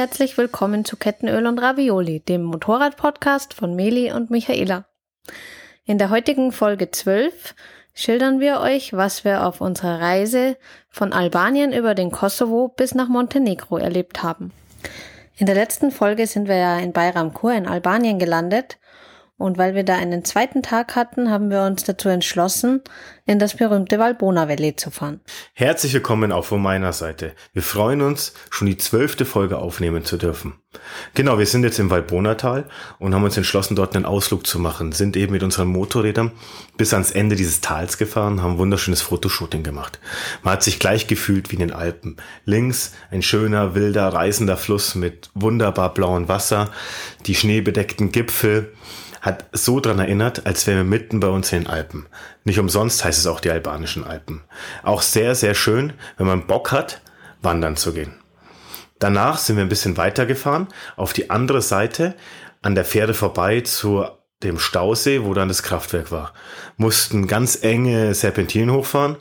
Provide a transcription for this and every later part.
herzlich willkommen zu Kettenöl und Ravioli, dem Motorrad-Podcast von Meli und Michaela. In der heutigen Folge 12 schildern wir euch, was wir auf unserer Reise von Albanien über den Kosovo bis nach Montenegro erlebt haben. In der letzten Folge sind wir ja in Bayramkur in Albanien gelandet und weil wir da einen zweiten Tag hatten, haben wir uns dazu entschlossen, in das berühmte Valbona Valley zu fahren. Herzlich willkommen auch von meiner Seite. Wir freuen uns, schon die zwölfte Folge aufnehmen zu dürfen. Genau, wir sind jetzt im Valbona-Tal und haben uns entschlossen, dort einen Ausflug zu machen. Sind eben mit unseren Motorrädern bis ans Ende dieses Tals gefahren, haben wunderschönes Fotoshooting gemacht. Man hat sich gleich gefühlt wie in den Alpen. Links ein schöner, wilder, reißender Fluss mit wunderbar blauem Wasser, die schneebedeckten Gipfel, hat so dran erinnert, als wären wir mitten bei uns in den Alpen. Nicht umsonst heißt es auch die albanischen Alpen. Auch sehr, sehr schön, wenn man Bock hat, wandern zu gehen. Danach sind wir ein bisschen weitergefahren, auf die andere Seite, an der Pferde vorbei zu dem Stausee, wo dann das Kraftwerk war. Mussten ganz enge Serpentinen hochfahren.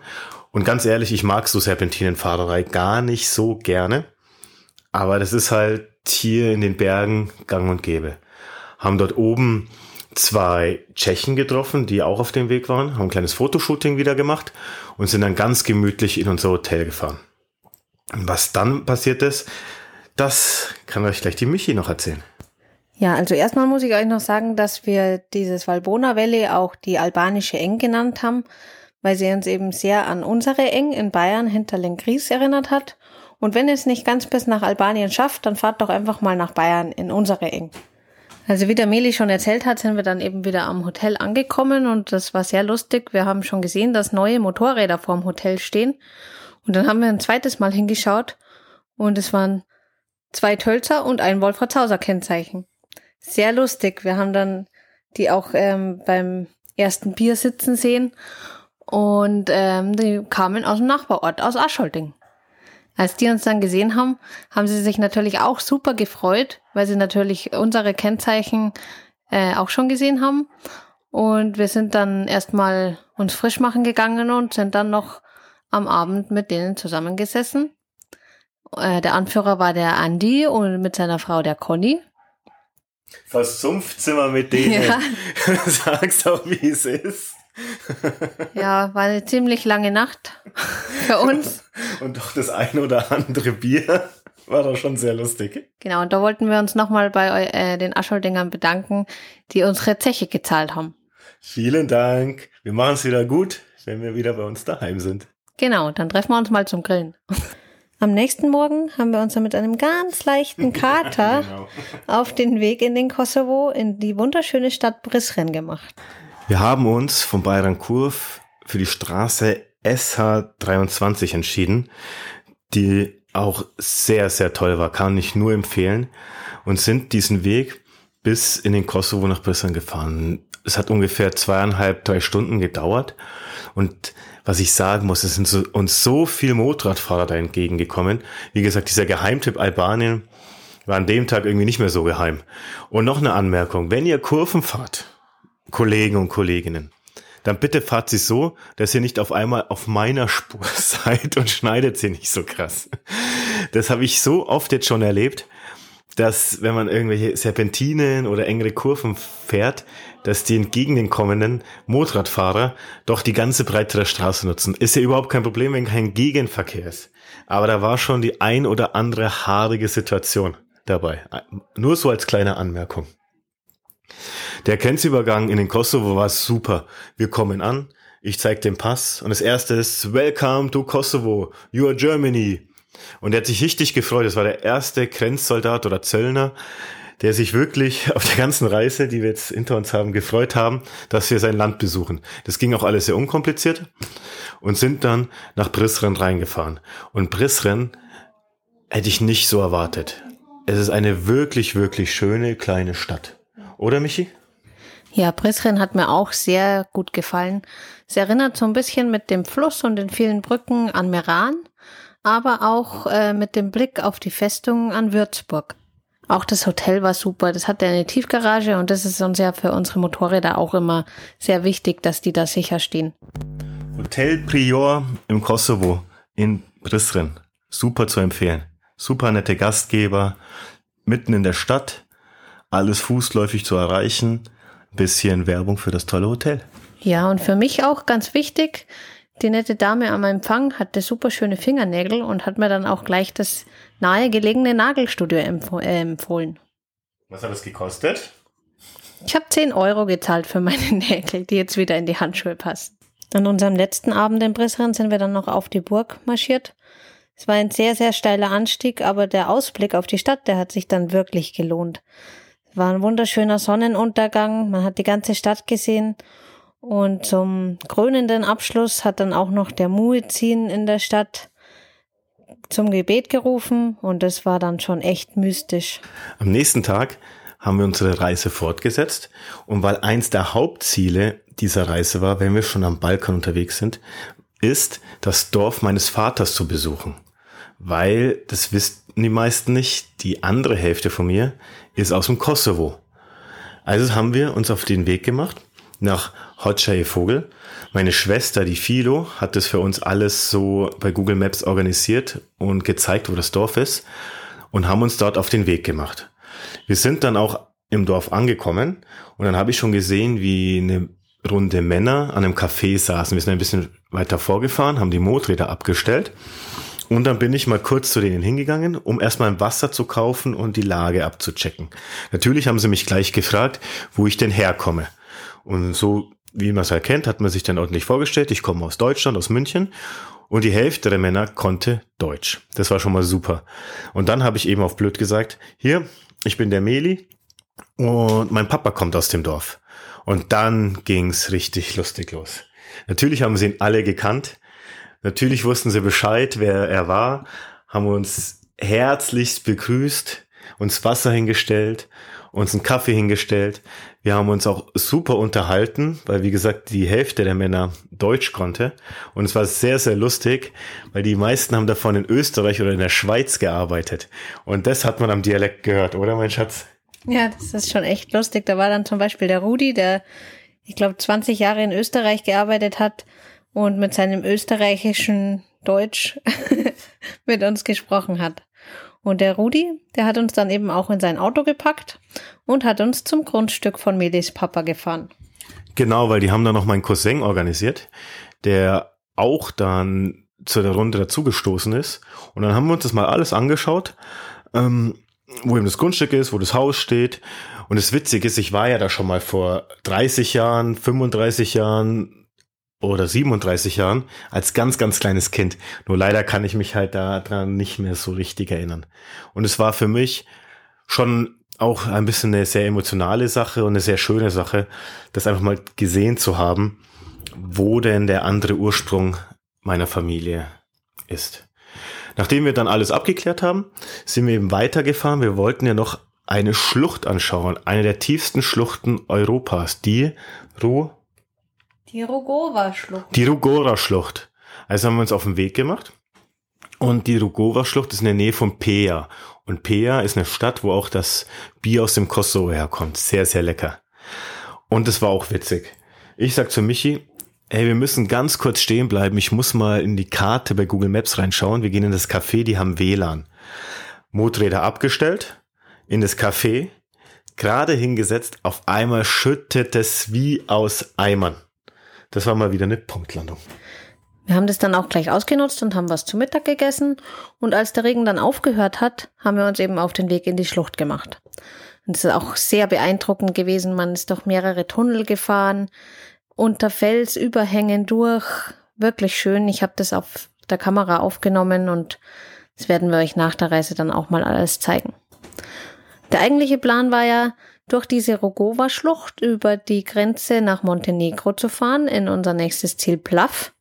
Und ganz ehrlich, ich mag so Serpentinenfahrerei gar nicht so gerne. Aber das ist halt hier in den Bergen gang und gäbe. Haben dort oben zwei Tschechen getroffen, die auch auf dem Weg waren, haben ein kleines Fotoshooting wieder gemacht und sind dann ganz gemütlich in unser Hotel gefahren. Und was dann passiert ist, das kann euch gleich die Michi noch erzählen. Ja, also erstmal muss ich euch noch sagen, dass wir dieses Valbona Valley auch die albanische Eng genannt haben, weil sie uns eben sehr an unsere Eng in Bayern hinter Lenkries erinnert hat. Und wenn es nicht ganz bis nach Albanien schafft, dann fahrt doch einfach mal nach Bayern in unsere Eng. Also wie der Meli schon erzählt hat, sind wir dann eben wieder am Hotel angekommen und das war sehr lustig. Wir haben schon gesehen, dass neue Motorräder vorm Hotel stehen. Und dann haben wir ein zweites Mal hingeschaut und es waren zwei Tölzer und ein Wolfratshauser Kennzeichen. Sehr lustig. Wir haben dann die auch ähm, beim ersten Bier sitzen sehen und ähm, die kamen aus dem Nachbarort, aus Ascholting. Als die uns dann gesehen haben, haben sie sich natürlich auch super gefreut, weil sie natürlich unsere Kennzeichen äh, auch schon gesehen haben. Und wir sind dann erstmal uns frisch machen gegangen und sind dann noch am Abend mit denen zusammengesessen. Äh, der Anführer war der Andi und mit seiner Frau der Conny. Versumpft sind wir mit denen. Ja. Sag's doch, wie es ist ja, war eine ziemlich lange Nacht für uns. Und doch das ein oder andere Bier war doch schon sehr lustig. Genau, und da wollten wir uns nochmal bei äh, den Ascholdingern bedanken, die unsere Zeche gezahlt haben. Vielen Dank. Wir machen es wieder gut, wenn wir wieder bei uns daheim sind. Genau, dann treffen wir uns mal zum Grillen. Am nächsten Morgen haben wir uns dann mit einem ganz leichten Kater genau. auf den Weg in den Kosovo in die wunderschöne Stadt Brisren gemacht. Wir haben uns von Bayern Kurve für die Straße SH23 entschieden, die auch sehr, sehr toll war, kann ich nur empfehlen und sind diesen Weg bis in den Kosovo nach Brissan gefahren. Es hat ungefähr zweieinhalb, drei Stunden gedauert und was ich sagen muss, es sind uns so viel Motorradfahrer da entgegengekommen. Wie gesagt, dieser Geheimtipp Albanien war an dem Tag irgendwie nicht mehr so geheim. Und noch eine Anmerkung, wenn ihr Kurven fahrt, Kollegen und Kolleginnen, dann bitte fahrt sie so, dass ihr nicht auf einmal auf meiner Spur seid und schneidet sie nicht so krass. Das habe ich so oft jetzt schon erlebt, dass wenn man irgendwelche Serpentinen oder engere Kurven fährt, dass die entgegen den kommenden Motorradfahrer doch die ganze Breite der Straße nutzen. Ist ja überhaupt kein Problem, wenn kein Gegenverkehr ist. Aber da war schon die ein oder andere haarige Situation dabei. Nur so als kleine Anmerkung. Der Grenzübergang in den Kosovo war super. Wir kommen an, ich zeige den Pass und das erste ist Welcome to Kosovo, you are Germany. Und er hat sich richtig gefreut. Das war der erste Grenzsoldat oder Zöllner, der sich wirklich auf der ganzen Reise, die wir jetzt hinter uns haben, gefreut haben, dass wir sein Land besuchen. Das ging auch alles sehr unkompliziert und sind dann nach Brisren reingefahren. Und Brisren hätte ich nicht so erwartet. Es ist eine wirklich, wirklich schöne kleine Stadt. Oder Michi? Ja, Brisren hat mir auch sehr gut gefallen. Es erinnert so ein bisschen mit dem Fluss und den vielen Brücken an Meran, aber auch äh, mit dem Blick auf die Festung an Würzburg. Auch das Hotel war super. Das hatte eine Tiefgarage und das ist uns ja für unsere Motorräder auch immer sehr wichtig, dass die da sicher stehen. Hotel Prior im Kosovo in Brisren. Super zu empfehlen. super nette Gastgeber, mitten in der Stadt, alles fußläufig zu erreichen, bisschen Werbung für das tolle Hotel. Ja, und für mich auch ganz wichtig, die nette Dame am Empfang hatte super schöne Fingernägel und hat mir dann auch gleich das nahegelegene Nagelstudio empf äh, empfohlen. Was hat das gekostet? Ich habe 10 Euro gezahlt für meine Nägel, die jetzt wieder in die Handschuhe passen. An unserem letzten Abend in Brisran sind wir dann noch auf die Burg marschiert. Es war ein sehr, sehr steiler Anstieg, aber der Ausblick auf die Stadt, der hat sich dann wirklich gelohnt. War ein wunderschöner Sonnenuntergang, man hat die ganze Stadt gesehen und zum krönenden Abschluss hat dann auch noch der Muezzin in der Stadt zum Gebet gerufen und das war dann schon echt mystisch. Am nächsten Tag haben wir unsere Reise fortgesetzt und weil eins der Hauptziele dieser Reise war, wenn wir schon am Balkan unterwegs sind, ist, das Dorf meines Vaters zu besuchen. Weil, das wissen die meisten nicht, die andere Hälfte von mir ist aus dem Kosovo. Also haben wir uns auf den Weg gemacht nach Hotschaye Vogel. Meine Schwester, die Philo, hat das für uns alles so bei Google Maps organisiert und gezeigt, wo das Dorf ist und haben uns dort auf den Weg gemacht. Wir sind dann auch im Dorf angekommen und dann habe ich schon gesehen, wie eine Runde Männer an einem Café saßen. Wir sind ein bisschen weiter vorgefahren, haben die Motorräder abgestellt und dann bin ich mal kurz zu denen hingegangen, um erstmal ein Wasser zu kaufen und die Lage abzuchecken. Natürlich haben sie mich gleich gefragt, wo ich denn herkomme. Und so, wie man es erkennt, hat man sich dann ordentlich vorgestellt. Ich komme aus Deutschland, aus München. Und die Hälfte der Männer konnte Deutsch. Das war schon mal super. Und dann habe ich eben auf blöd gesagt, hier, ich bin der Meli und mein Papa kommt aus dem Dorf. Und dann ging's richtig lustig los. Natürlich haben sie ihn alle gekannt. Natürlich wussten sie Bescheid, wer er war, haben uns herzlichst begrüßt, uns Wasser hingestellt, uns einen Kaffee hingestellt. Wir haben uns auch super unterhalten, weil wie gesagt die Hälfte der Männer Deutsch konnte. Und es war sehr, sehr lustig, weil die meisten haben davon in Österreich oder in der Schweiz gearbeitet. Und das hat man am Dialekt gehört, oder mein Schatz? Ja, das ist schon echt lustig. Da war dann zum Beispiel der Rudi, der, ich glaube, 20 Jahre in Österreich gearbeitet hat und mit seinem österreichischen Deutsch mit uns gesprochen hat. Und der Rudi, der hat uns dann eben auch in sein Auto gepackt und hat uns zum Grundstück von Medis Papa gefahren. Genau, weil die haben da noch meinen Cousin organisiert, der auch dann zu der Runde dazugestoßen ist. Und dann haben wir uns das mal alles angeschaut, ähm, wo eben das Grundstück ist, wo das Haus steht. Und das Witzige ist, ich war ja da schon mal vor 30 Jahren, 35 Jahren, oder 37 Jahren als ganz, ganz kleines Kind. Nur leider kann ich mich halt daran nicht mehr so richtig erinnern. Und es war für mich schon auch ein bisschen eine sehr emotionale Sache und eine sehr schöne Sache, das einfach mal gesehen zu haben, wo denn der andere Ursprung meiner Familie ist. Nachdem wir dann alles abgeklärt haben, sind wir eben weitergefahren. Wir wollten ja noch eine Schlucht anschauen, eine der tiefsten Schluchten Europas, die Ru die Rugova-Schlucht. Die Rugora-Schlucht. Also haben wir uns auf den Weg gemacht. Und die Rugova-Schlucht ist in der Nähe von Pea. Und Pea ist eine Stadt, wo auch das Bier aus dem Kosovo herkommt. Sehr, sehr lecker. Und es war auch witzig. Ich sag zu Michi, ey, wir müssen ganz kurz stehen bleiben. Ich muss mal in die Karte bei Google Maps reinschauen. Wir gehen in das Café, die haben WLAN. Motorräder abgestellt, in das Café, gerade hingesetzt, auf einmal schüttet es wie aus Eimern. Das war mal wieder eine Punktlandung. Wir haben das dann auch gleich ausgenutzt und haben was zu Mittag gegessen. Und als der Regen dann aufgehört hat, haben wir uns eben auf den Weg in die Schlucht gemacht. Und es ist auch sehr beeindruckend gewesen. Man ist durch mehrere Tunnel gefahren, unter Felsüberhängen durch. Wirklich schön. Ich habe das auf der Kamera aufgenommen und das werden wir euch nach der Reise dann auch mal alles zeigen. Der eigentliche Plan war ja, durch diese Rogova-Schlucht über die Grenze nach Montenegro zu fahren, in unser nächstes Ziel Plav.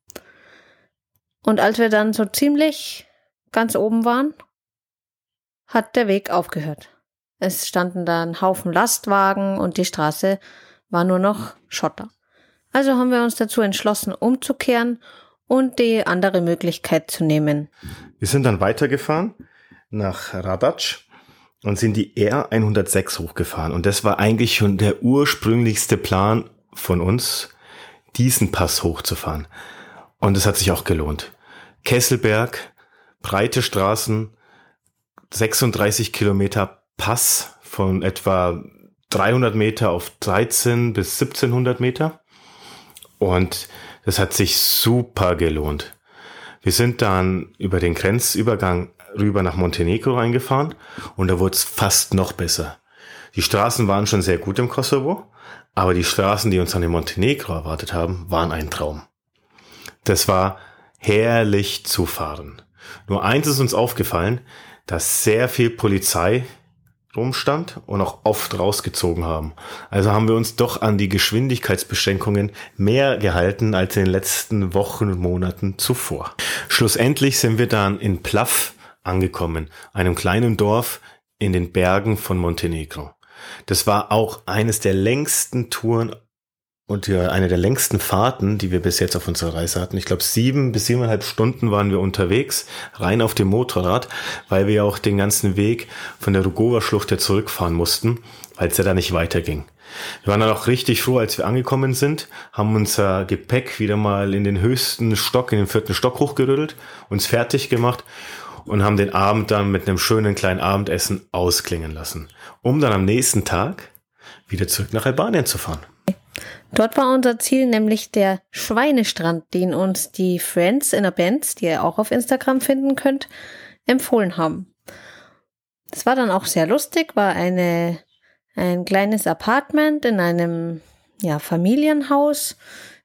Und als wir dann so ziemlich ganz oben waren, hat der Weg aufgehört. Es standen da ein Haufen Lastwagen und die Straße war nur noch Schotter. Also haben wir uns dazu entschlossen, umzukehren und die andere Möglichkeit zu nehmen. Wir sind dann weitergefahren nach Radac und sind die R106 hochgefahren. Und das war eigentlich schon der ursprünglichste Plan von uns, diesen Pass hochzufahren. Und es hat sich auch gelohnt. Kesselberg, breite Straßen, 36 Kilometer Pass von etwa 300 Meter auf 13 bis 1700 Meter. Und das hat sich super gelohnt. Wir sind dann über den Grenzübergang rüber nach Montenegro reingefahren und da wurde es fast noch besser. Die Straßen waren schon sehr gut im Kosovo, aber die Straßen, die uns dann in Montenegro erwartet haben, waren ein Traum. Das war herrlich zu fahren. Nur eins ist uns aufgefallen, dass sehr viel Polizei rumstand und auch oft rausgezogen haben. Also haben wir uns doch an die Geschwindigkeitsbeschränkungen mehr gehalten als in den letzten Wochen und Monaten zuvor. Schlussendlich sind wir dann in Plav angekommen, einem kleinen Dorf in den Bergen von Montenegro. Das war auch eines der längsten Touren und eine der längsten Fahrten, die wir bis jetzt auf unserer Reise hatten. Ich glaube, sieben bis siebeneinhalb Stunden waren wir unterwegs, rein auf dem Motorrad, weil wir auch den ganzen Weg von der Rugova-Schlucht zurückfahren mussten, weil es ja da nicht weiterging. Wir waren dann auch richtig froh, als wir angekommen sind, haben unser Gepäck wieder mal in den höchsten Stock, in den vierten Stock hochgerüttelt, uns fertig gemacht und haben den Abend dann mit einem schönen kleinen Abendessen ausklingen lassen, um dann am nächsten Tag wieder zurück nach Albanien zu fahren. Dort war unser Ziel nämlich der Schweinestrand, den uns die Friends in der Band, die ihr auch auf Instagram finden könnt, empfohlen haben. Es war dann auch sehr lustig, war eine, ein kleines Apartment in einem ja, Familienhaus.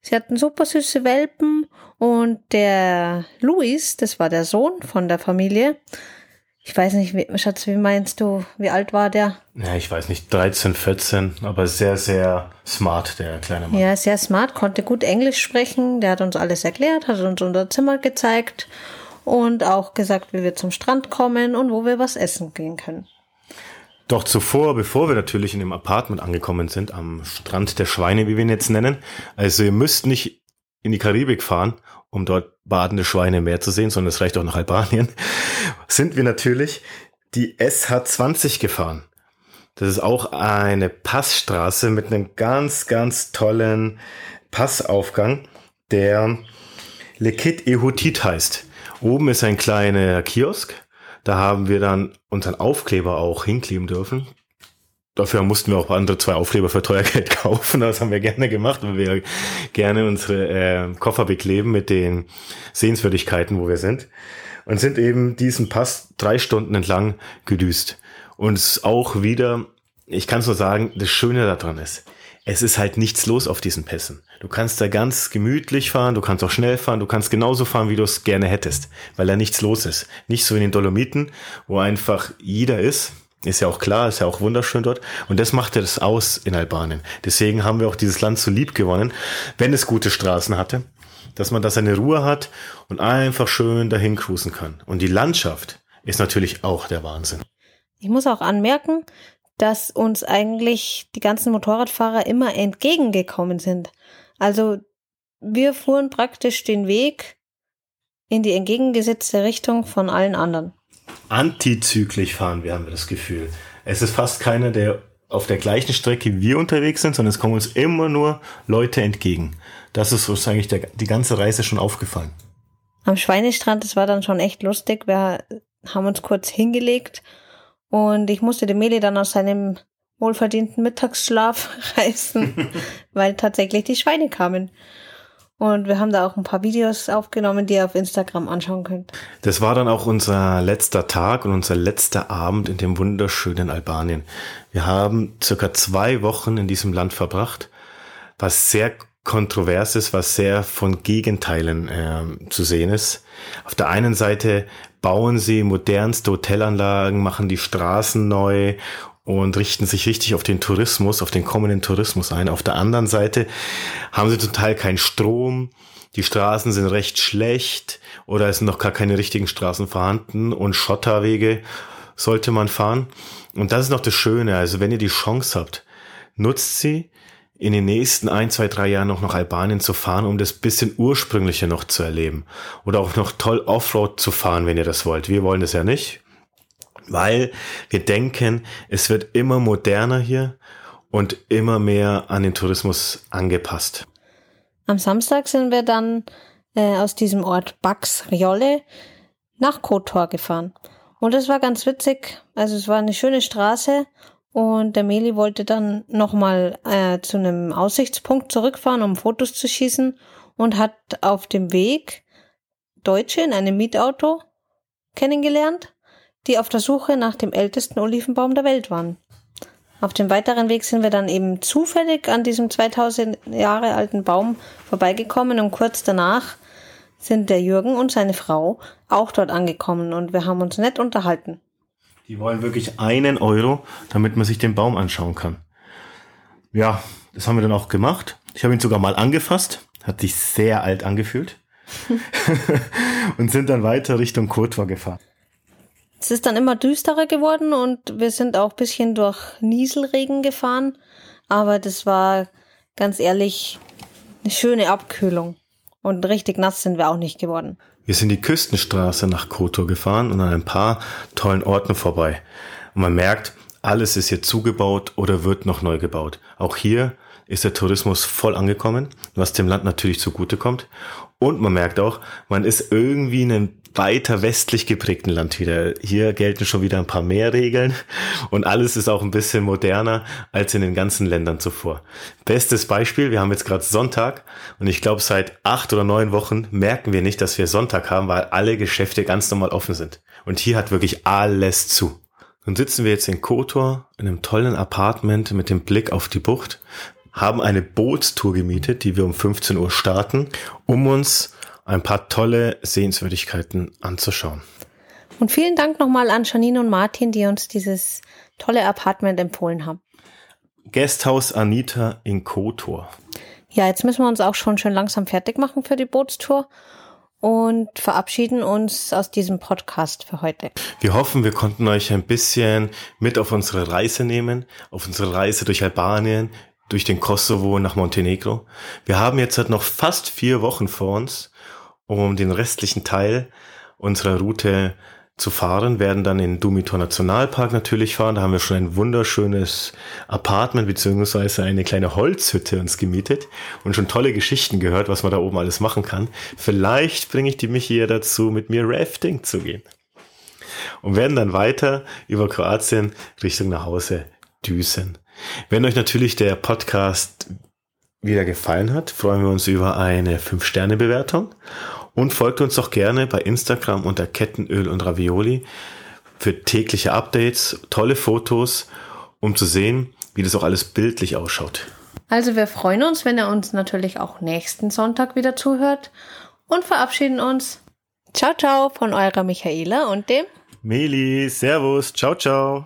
Sie hatten super süße Welpen und der Luis, das war der Sohn von der Familie, ich weiß nicht, wie, Schatz, wie meinst du, wie alt war der? Ja, ich weiß nicht, 13, 14, aber sehr, sehr smart, der kleine Mann. Ja, sehr smart, konnte gut Englisch sprechen, der hat uns alles erklärt, hat uns unser Zimmer gezeigt und auch gesagt, wie wir zum Strand kommen und wo wir was essen gehen können. Doch zuvor, bevor wir natürlich in dem Apartment angekommen sind, am Strand der Schweine, wie wir ihn jetzt nennen, also ihr müsst nicht in die Karibik fahren, um dort badende Schweine mehr zu sehen, sondern es reicht auch nach Albanien, sind wir natürlich die SH20 gefahren. Das ist auch eine Passstraße mit einem ganz, ganz tollen Passaufgang, der Lekit Ehutit heißt. Oben ist ein kleiner Kiosk. Da haben wir dann unseren Aufkleber auch hinkleben dürfen. Dafür mussten wir auch andere zwei Aufkleber für teuer Geld kaufen. Das haben wir gerne gemacht, weil wir gerne unsere äh, Koffer bekleben mit den Sehenswürdigkeiten, wo wir sind. Und sind eben diesen Pass drei Stunden entlang gedüst. Und es auch wieder, ich kann es nur sagen, das Schöne daran ist, es ist halt nichts los auf diesen Pässen. Du kannst da ganz gemütlich fahren, du kannst auch schnell fahren, du kannst genauso fahren, wie du es gerne hättest, weil da nichts los ist. Nicht so in den Dolomiten, wo einfach jeder ist, ist ja auch klar, ist ja auch wunderschön dort. Und das machte das aus in Albanien. Deswegen haben wir auch dieses Land so lieb gewonnen, wenn es gute Straßen hatte, dass man da seine Ruhe hat und einfach schön dahin cruisen kann. Und die Landschaft ist natürlich auch der Wahnsinn. Ich muss auch anmerken, dass uns eigentlich die ganzen Motorradfahrer immer entgegengekommen sind. Also wir fuhren praktisch den Weg in die entgegengesetzte Richtung von allen anderen antizyklisch fahren wir, haben wir das Gefühl. Es ist fast keiner, der auf der gleichen Strecke wie wir unterwegs sind, sondern es kommen uns immer nur Leute entgegen. Das ist uns eigentlich der, die ganze Reise schon aufgefallen. Am Schweinestrand, das war dann schon echt lustig. Wir haben uns kurz hingelegt und ich musste den Meli dann aus seinem wohlverdienten Mittagsschlaf reißen, weil tatsächlich die Schweine kamen. Und wir haben da auch ein paar Videos aufgenommen, die ihr auf Instagram anschauen könnt. Das war dann auch unser letzter Tag und unser letzter Abend in dem wunderschönen Albanien. Wir haben circa zwei Wochen in diesem Land verbracht, was sehr kontrovers ist, was sehr von Gegenteilen äh, zu sehen ist. Auf der einen Seite bauen sie modernste Hotelanlagen, machen die Straßen neu und richten sich richtig auf den Tourismus, auf den kommenden Tourismus ein. Auf der anderen Seite haben sie total keinen Strom, die Straßen sind recht schlecht oder es sind noch gar keine richtigen Straßen vorhanden und Schotterwege sollte man fahren. Und das ist noch das Schöne, also wenn ihr die Chance habt, nutzt sie, in den nächsten ein, zwei, drei Jahren noch nach Albanien zu fahren, um das bisschen ursprüngliche noch zu erleben. Oder auch noch toll Offroad zu fahren, wenn ihr das wollt. Wir wollen das ja nicht weil wir denken, es wird immer moderner hier und immer mehr an den Tourismus angepasst. Am Samstag sind wir dann äh, aus diesem Ort Bax Riolle nach Kotor gefahren. Und es war ganz witzig. Also es war eine schöne Straße und der Meli wollte dann nochmal äh, zu einem Aussichtspunkt zurückfahren, um Fotos zu schießen und hat auf dem Weg Deutsche in einem Mietauto kennengelernt, die auf der Suche nach dem ältesten Olivenbaum der Welt waren. Auf dem weiteren Weg sind wir dann eben zufällig an diesem 2000 Jahre alten Baum vorbeigekommen und kurz danach sind der Jürgen und seine Frau auch dort angekommen und wir haben uns nett unterhalten. Die wollen wirklich einen Euro, damit man sich den Baum anschauen kann. Ja, das haben wir dann auch gemacht. Ich habe ihn sogar mal angefasst, hat sich sehr alt angefühlt und sind dann weiter Richtung Kurtor gefahren. Es ist dann immer düsterer geworden und wir sind auch bisschen durch Nieselregen gefahren. Aber das war ganz ehrlich eine schöne Abkühlung. Und richtig nass sind wir auch nicht geworden. Wir sind die Küstenstraße nach Kotor gefahren und an ein paar tollen Orten vorbei. Und man merkt, alles ist hier zugebaut oder wird noch neu gebaut. Auch hier ist der Tourismus voll angekommen, was dem Land natürlich zugutekommt. Und man merkt auch, man ist irgendwie in einem weiter westlich geprägten Land wieder. Hier gelten schon wieder ein paar mehr Regeln und alles ist auch ein bisschen moderner als in den ganzen Ländern zuvor. Bestes Beispiel, wir haben jetzt gerade Sonntag und ich glaube seit acht oder neun Wochen merken wir nicht, dass wir Sonntag haben, weil alle Geschäfte ganz normal offen sind. Und hier hat wirklich alles zu. Nun sitzen wir jetzt in Kotor in einem tollen Apartment mit dem Blick auf die Bucht, haben eine Bootstour gemietet, die wir um 15 Uhr starten, um uns ein paar tolle Sehenswürdigkeiten anzuschauen. Und vielen Dank nochmal an Janine und Martin, die uns dieses tolle Apartment empfohlen haben. Guesthouse Anita in Kotor. Ja, jetzt müssen wir uns auch schon schön langsam fertig machen für die Bootstour und verabschieden uns aus diesem Podcast für heute. Wir hoffen, wir konnten euch ein bisschen mit auf unsere Reise nehmen, auf unsere Reise durch Albanien, durch den Kosovo nach Montenegro. Wir haben jetzt halt noch fast vier Wochen vor uns um den restlichen Teil unserer Route zu fahren, werden dann in Dumitor Nationalpark natürlich fahren. Da haben wir schon ein wunderschönes Apartment beziehungsweise eine kleine Holzhütte uns gemietet und schon tolle Geschichten gehört, was man da oben alles machen kann. Vielleicht bringe ich die Michi ja dazu, mit mir Rafting zu gehen. Und werden dann weiter über Kroatien Richtung nach Hause düsen. Wenn euch natürlich der Podcast wieder gefallen hat, freuen wir uns über eine 5-Sterne-Bewertung und folgt uns doch gerne bei Instagram unter Kettenöl und Ravioli für tägliche Updates, tolle Fotos, um zu sehen, wie das auch alles bildlich ausschaut. Also wir freuen uns, wenn ihr uns natürlich auch nächsten Sonntag wieder zuhört und verabschieden uns. Ciao, ciao von eurer Michaela und dem Meli. Servus. Ciao, ciao.